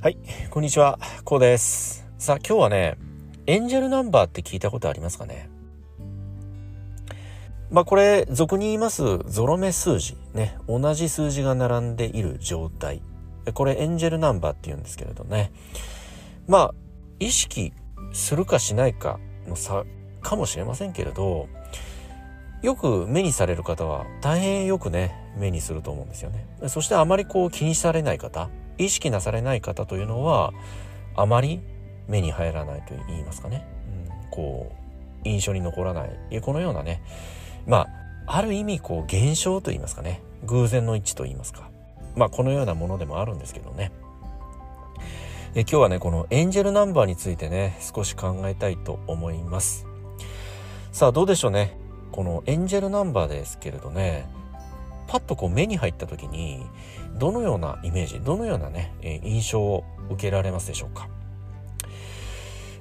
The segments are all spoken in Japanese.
はい、こんにちは、こうです。さあ、今日はね、エンジェルナンバーって聞いたことありますかね？まあこれ、俗に言いますゾロ目数字、ね、同じ数字が並んでいる状態。これエンジェルナンバーって言うんですけれどね。まあ、意識するかしないかの差かもしれませんけれど、よく目にされる方は大変よくね、目にすると思うんですよね。そしてあまりこう気にされない方、意識なされない方というのは、あまり目に入らないと言いますかね。うん、こう、印象に残らない。このようなね、まあ、ある意味こう現象と言いますかね。偶然の一致と言いますか。まあこのようなものでもあるんですけどね。え今日はね、このエンジェルナンバーについてね、少し考えたいと思います。さあどうでしょうね。このエンジェルナンバーですけれどね、パッとこう目に入った時に、どのようなイメージ、どのようなね、え印象を受けられますでしょうか？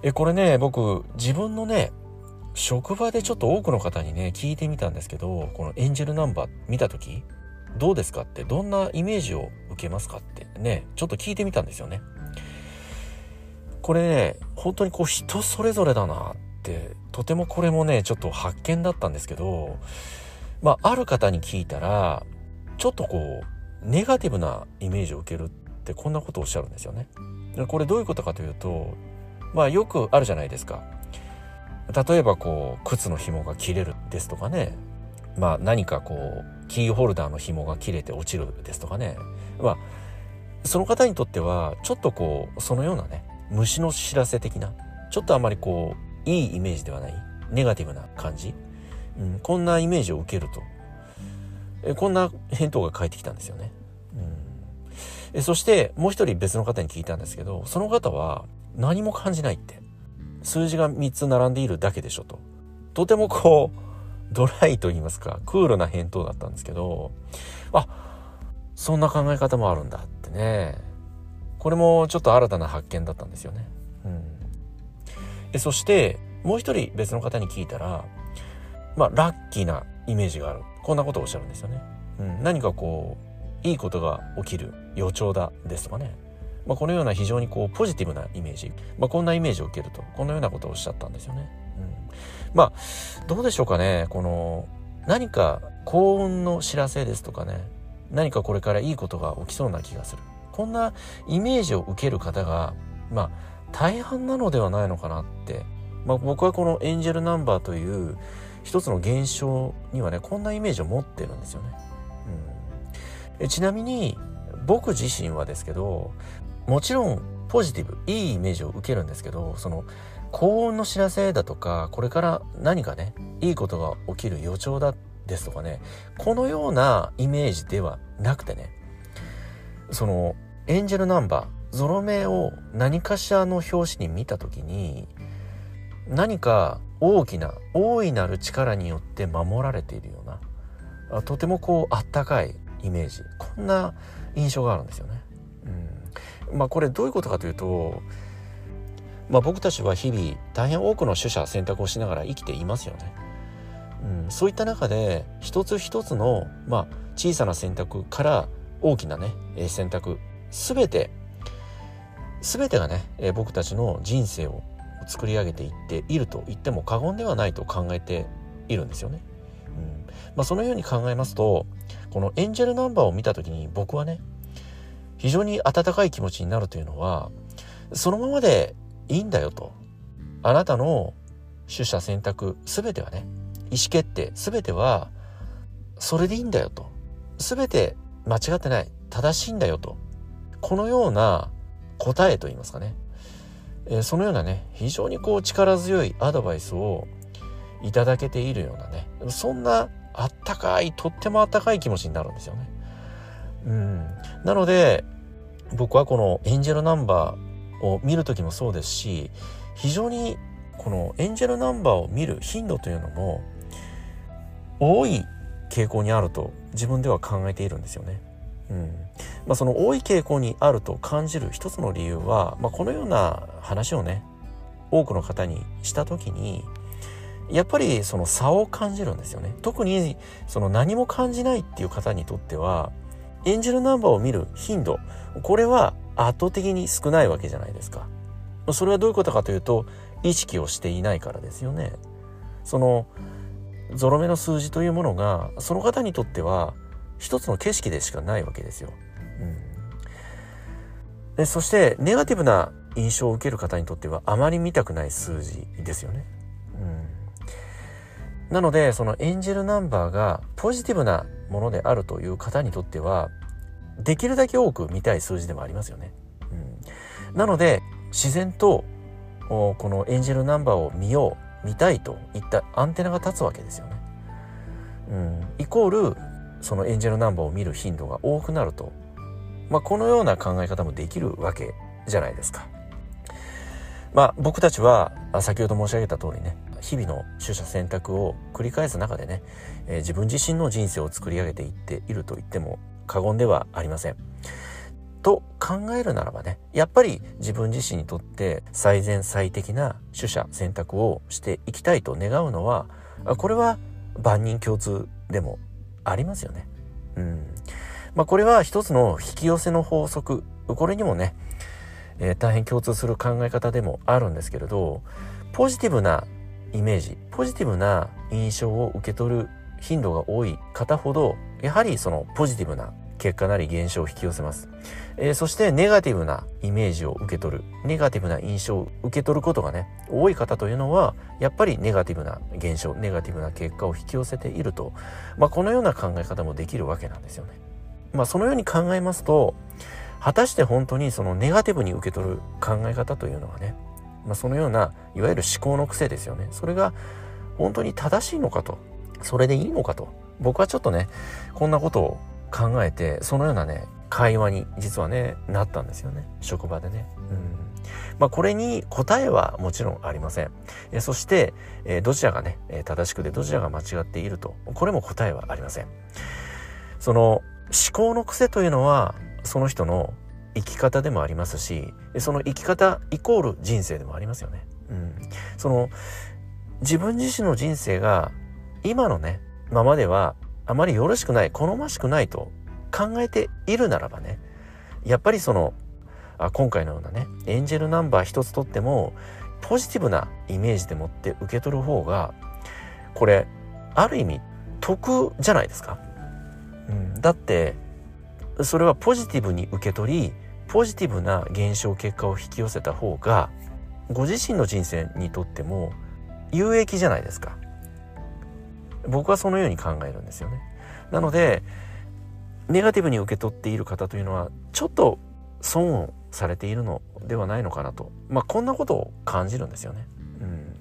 え、これね、僕、自分のね、職場でちょっと多くの方にね、聞いてみたんですけど、このエンジェルナンバー見た時、どうですかって、どんなイメージを受けますかってね、ちょっと聞いてみたんですよね。これね、本当にこう人それぞれだなって、とてもこれもね、ちょっと発見だったんですけど、まあ、ある方に聞いたら、ちょっとこう、ネガティブなイメージを受けるってこんなことをおっしゃるんですよね。これどういうことかというと、まあよくあるじゃないですか。例えばこう、靴の紐が切れるですとかね。まあ何かこう、キーホルダーの紐が切れて落ちるですとかね。まあ、その方にとっては、ちょっとこう、そのようなね、虫の知らせ的な、ちょっとあまりこう、いいイメージではない、ネガティブな感じ。うん、こんなイメージを受けると、えこんな返答が返ってきたんですよね。うん、えそしてもう一人別の方に聞いたんですけどその方は何も感じないって。数字が3つ並んでいるだけでしょと。とてもこうドライと言いますかクールな返答だったんですけどあそんな考え方もあるんだってね。これもちょっと新たな発見だったんですよね。うん、えそしてもう一人別の方に聞いたらまあラッキーなイメージがある。こんなことをおっしゃるんですよね。うん、何かこういいことが起きる予兆だですとかね、まあ、このような非常にこうポジティブなイメージ、まあ、こんなイメージを受けるとこのようなことをおっしゃったんですよね。うん、まあどうでしょうかね。この何か幸運の知らせですとかね。何かこれからいいことが起きそうな気がする。こんなイメージを受ける方がまあ大半なのではないのかなって、まあ、僕はこのエンジェルナンバーという一つの現象にはねこんなイメージを持ってるんですよね。うん、ちなみに僕自身はですけどもちろんポジティブいいイメージを受けるんですけどその幸運の知らせだとかこれから何かねいいことが起きる予兆だですとかねこのようなイメージではなくてねそのエンジェルナンバーゾロ目を何かしらの表紙に見た時に何か大きな大いなる力によって守られているようなとてもこうあったかいイメージこんな印象があるんですよね。うん、まあこれどういうことかというと、まあ、僕たちは日々大変多くの取捨選択をしながら生きていますよね。うん、そういった中で一つ一つの、まあ、小さな選択から大きなね選択全て全てがね僕たちの人生を作り上げていっていると言っても過言ではないと考えているんですよね。うん。まあ、そのように考えますとこのエンジェルナンバーを見た時に僕はね非常に温かい気持ちになるというのはそのままでいいんだよと。あなたの取捨選択全てはね意思決定全てはそれでいいんだよと。全て間違ってない。正しいんだよと。このような答えと言いますかね。えー、そのようなね非常にこう力強いアドバイスをいただけているようなねそんなあったかいとってもあったかい気持ちになるんですよね。うん、なので僕はこのエンジェルナンバーを見る時もそうですし非常にこのエンジェルナンバーを見る頻度というのも多い傾向にあると自分では考えているんですよね。うんまあ、その多い傾向にあると感じる一つの理由は、まあ、このような話をね多くの方にした時にやっぱりその差を感じるんですよね特にその何も感じないっていう方にとってはエンジェルナンバーを見る頻度、これは圧倒的に少ないわけじゃないですか。それはどういうことかというと、意識をしていないからですよね。その、ゾロ目の数字というものが、その方にとっては、一つの景色でしかないわけですよ。うん、でそして、ネガティブな印象を受ける方にとっては、あまり見たくない数字ですよね。うん、なので、そのエンジェルナンバーがポジティブなものであるという方にとっては、できるだけ多く見たい数字でもありますよね。うん、なので、自然と、このエンジェルナンバーを見よう、見たいといったアンテナが立つわけですよね。うん、イコール、そのエンジェルナンバーを見る頻度が多くなると、まあ、このような考え方もできるわけじゃないですか。まあ、僕たちは先ほど申し上げた通りね日々の取捨選択を繰り返す中でね、えー、自分自身の人生を作り上げていっていると言っても過言ではありません。と考えるならばねやっぱり自分自身にとって最善最適な取捨選択をしていきたいと願うのはこれは万人共通でもありますよね。うんまあ、これは一つの引き寄せの法則これにもね、えー、大変共通する考え方でもあるんですけれどポジティブなイメージポジティブな印象を受け取る頻度が多い方ほどやはりそのポジティブな結果なり現象を引き寄せます、えー、そしてネガティブなイメージを受け取る。ネガティブな印象を受け取ることがね多い方というのはやっぱりネガティブな現象ネガティブな結果を引き寄せていると、まあ、このような考え方もできるわけなんですよね。まあ、そのように考えますと果たして本当にそのネガティブに受け取る考え方というのはね、まあ、そのようないわゆる思考の癖ですよね。それが本当に正しいのかとそれでいいのかと僕はちょっとねこんなことを考えてそのようなね会話に実はねなったんですよね職場でね。うんまあ、これに答えはもちろんありません。えそして、えどちらがねえ正しくてどちらが間違っているとこれも答えはありません。その思考の癖というのはその人の生き方でもありますしその生き方イコール人生でもありますよね。うん、その自分自身の人生が今のねままではあまりよろしくない好ましくないと考えているならばねやっぱりそのあ今回のようなねエンジェルナンバー一つとってもポジティブなイメージでもって受け取る方がこれある意味得じゃないですか。うん、だってそれはポジティブに受け取りポジティブな現象結果を引き寄せた方がご自身の人生にとっても有益じゃないですか。僕はそのように考えるんですよね。なのでネガティブに受け取っている方というのはちょっと損をされているのではないのかなと、まあ、こんなことを感じるんですよね。うん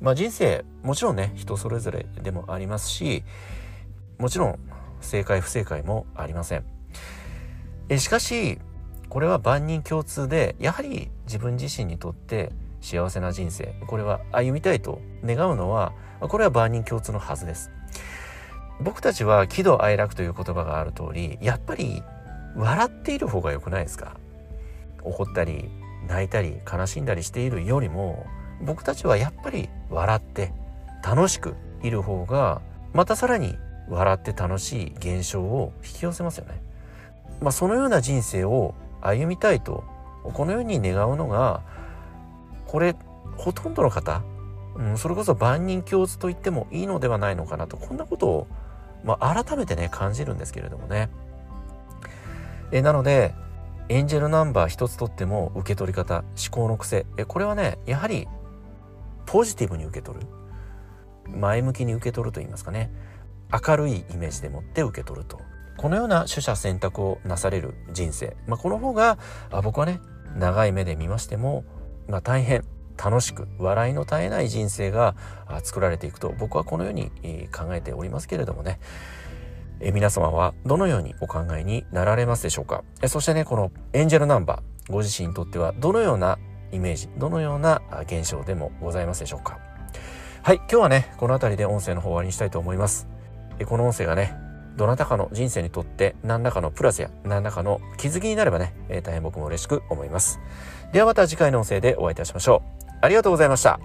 まあ、人生もちろんね人それぞれでもありますしもちろん正解不正解もありません。えしかしこれは万人共通でやはり自分自身にとって幸せな人生。これは歩みたいと願うのはこれは万人共通のはずです。僕たちは喜怒哀楽という言葉がある通りやっぱり笑っている方が良くないですか？怒ったり泣いたり悲しんだりしているよりも僕たちはやっぱり笑って楽しくいる方がまたさらに笑って楽しい現象を引き寄せますよね。まあ、そのような人生を歩みたいとこのように願うのがこれほとんどの方、うん、それこそ万人共通と言ってもいいのではないのかなとこんなことを、まあ、改めてね感じるんですけれどもね。えなのでエンジェルナンバー一つとっても受け取り方思考の癖。えこれはねやはりポジティブに受け取る。前向きに受け取ると言いますかね。明るいイメージでもって受け取ると。このような取捨選択をなされる人生、まあ、この方があ僕はね長い目で見ましても、まあ、大変楽しく笑いの絶えない人生が作られていくと僕はこのように考えておりますけれどもね。え皆様はどのようにお考えになられますでしょうか？えそしてねこのエンジェルナンバーご自身にとってはどのようなイメージどのような現象でもございますでしょうか？はい今日はねこの辺りで音声の方終わりにしたいと思います。この音声がねどなたかの人生にとって何らかのプラスや何らかの気づきになればね、えー、大変僕も嬉しく思います。ではまた次回の音声でお会いいたしましょう。ありがとうございました。